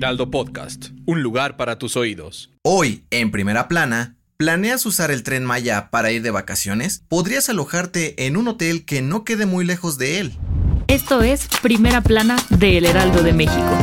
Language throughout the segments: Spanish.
Heraldo Podcast, un lugar para tus oídos. Hoy, en primera plana, ¿planeas usar el tren Maya para ir de vacaciones? Podrías alojarte en un hotel que no quede muy lejos de él. Esto es Primera Plana de El Heraldo de México.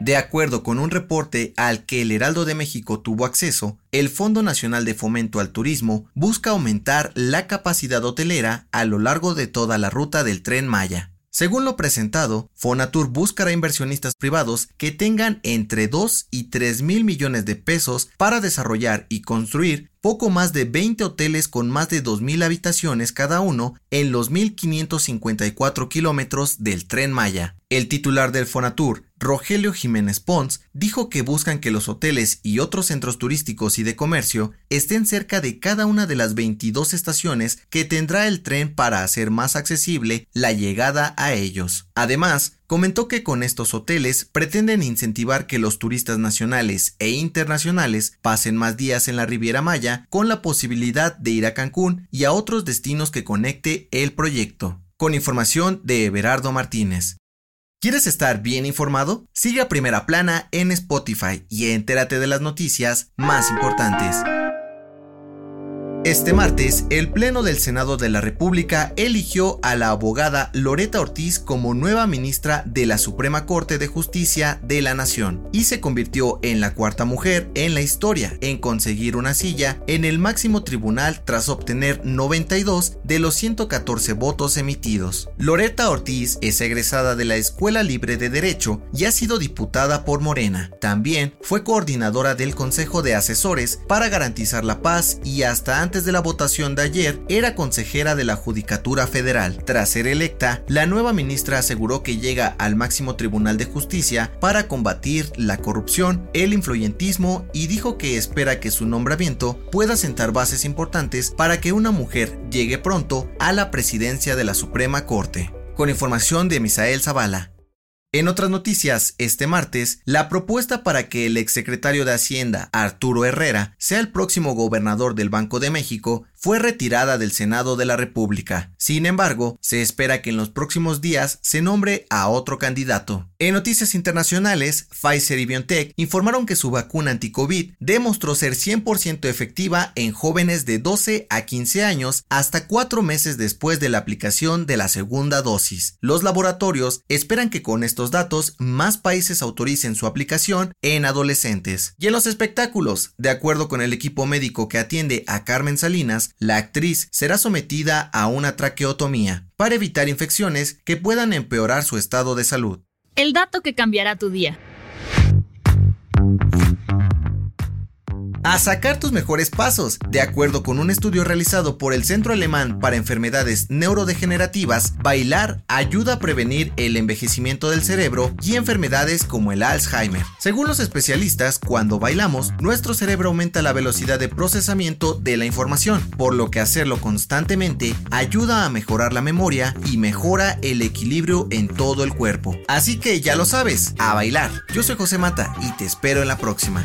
De acuerdo con un reporte al que el Heraldo de México tuvo acceso, el Fondo Nacional de Fomento al Turismo busca aumentar la capacidad hotelera a lo largo de toda la ruta del tren Maya. Según lo presentado, Fonatur buscará inversionistas privados que tengan entre 2 y 3 mil millones de pesos para desarrollar y construir poco más de 20 hoteles con más de 2.000 habitaciones cada uno en los 1.554 kilómetros del tren Maya. El titular del Fonatur, Rogelio Jiménez Pons, dijo que buscan que los hoteles y otros centros turísticos y de comercio estén cerca de cada una de las 22 estaciones que tendrá el tren para hacer más accesible la llegada a ellos. Además, comentó que con estos hoteles pretenden incentivar que los turistas nacionales e internacionales pasen más días en la Riviera Maya con la posibilidad de ir a Cancún y a otros destinos que conecte el proyecto. Con información de Everardo Martínez. ¿Quieres estar bien informado? Sigue a Primera Plana en Spotify y entérate de las noticias más importantes. Este martes, el Pleno del Senado de la República eligió a la abogada Loreta Ortiz como nueva ministra de la Suprema Corte de Justicia de la Nación y se convirtió en la cuarta mujer en la historia en conseguir una silla en el máximo tribunal tras obtener 92 de los 114 votos emitidos. Loreta Ortiz es egresada de la Escuela Libre de Derecho y ha sido diputada por Morena. También fue coordinadora del Consejo de Asesores para garantizar la paz y hasta antes antes de la votación de ayer, era consejera de la Judicatura Federal. Tras ser electa, la nueva ministra aseguró que llega al máximo tribunal de justicia para combatir la corrupción, el influyentismo y dijo que espera que su nombramiento pueda sentar bases importantes para que una mujer llegue pronto a la presidencia de la Suprema Corte. Con información de Misael Zavala. En otras noticias, este martes, la propuesta para que el exsecretario de Hacienda, Arturo Herrera, sea el próximo gobernador del Banco de México fue retirada del Senado de la República. Sin embargo, se espera que en los próximos días se nombre a otro candidato. En noticias internacionales, Pfizer y BioNTech informaron que su vacuna anti-COVID demostró ser 100% efectiva en jóvenes de 12 a 15 años hasta cuatro meses después de la aplicación de la segunda dosis. Los laboratorios esperan que con estos datos más países autoricen su aplicación en adolescentes. Y en los espectáculos, de acuerdo con el equipo médico que atiende a Carmen Salinas, la actriz será sometida a una traqueotomía para evitar infecciones que puedan empeorar su estado de salud. El dato que cambiará tu día. A sacar tus mejores pasos. De acuerdo con un estudio realizado por el Centro Alemán para Enfermedades Neurodegenerativas, bailar ayuda a prevenir el envejecimiento del cerebro y enfermedades como el Alzheimer. Según los especialistas, cuando bailamos, nuestro cerebro aumenta la velocidad de procesamiento de la información, por lo que hacerlo constantemente ayuda a mejorar la memoria y mejora el equilibrio en todo el cuerpo. Así que ya lo sabes, a bailar. Yo soy José Mata y te espero en la próxima.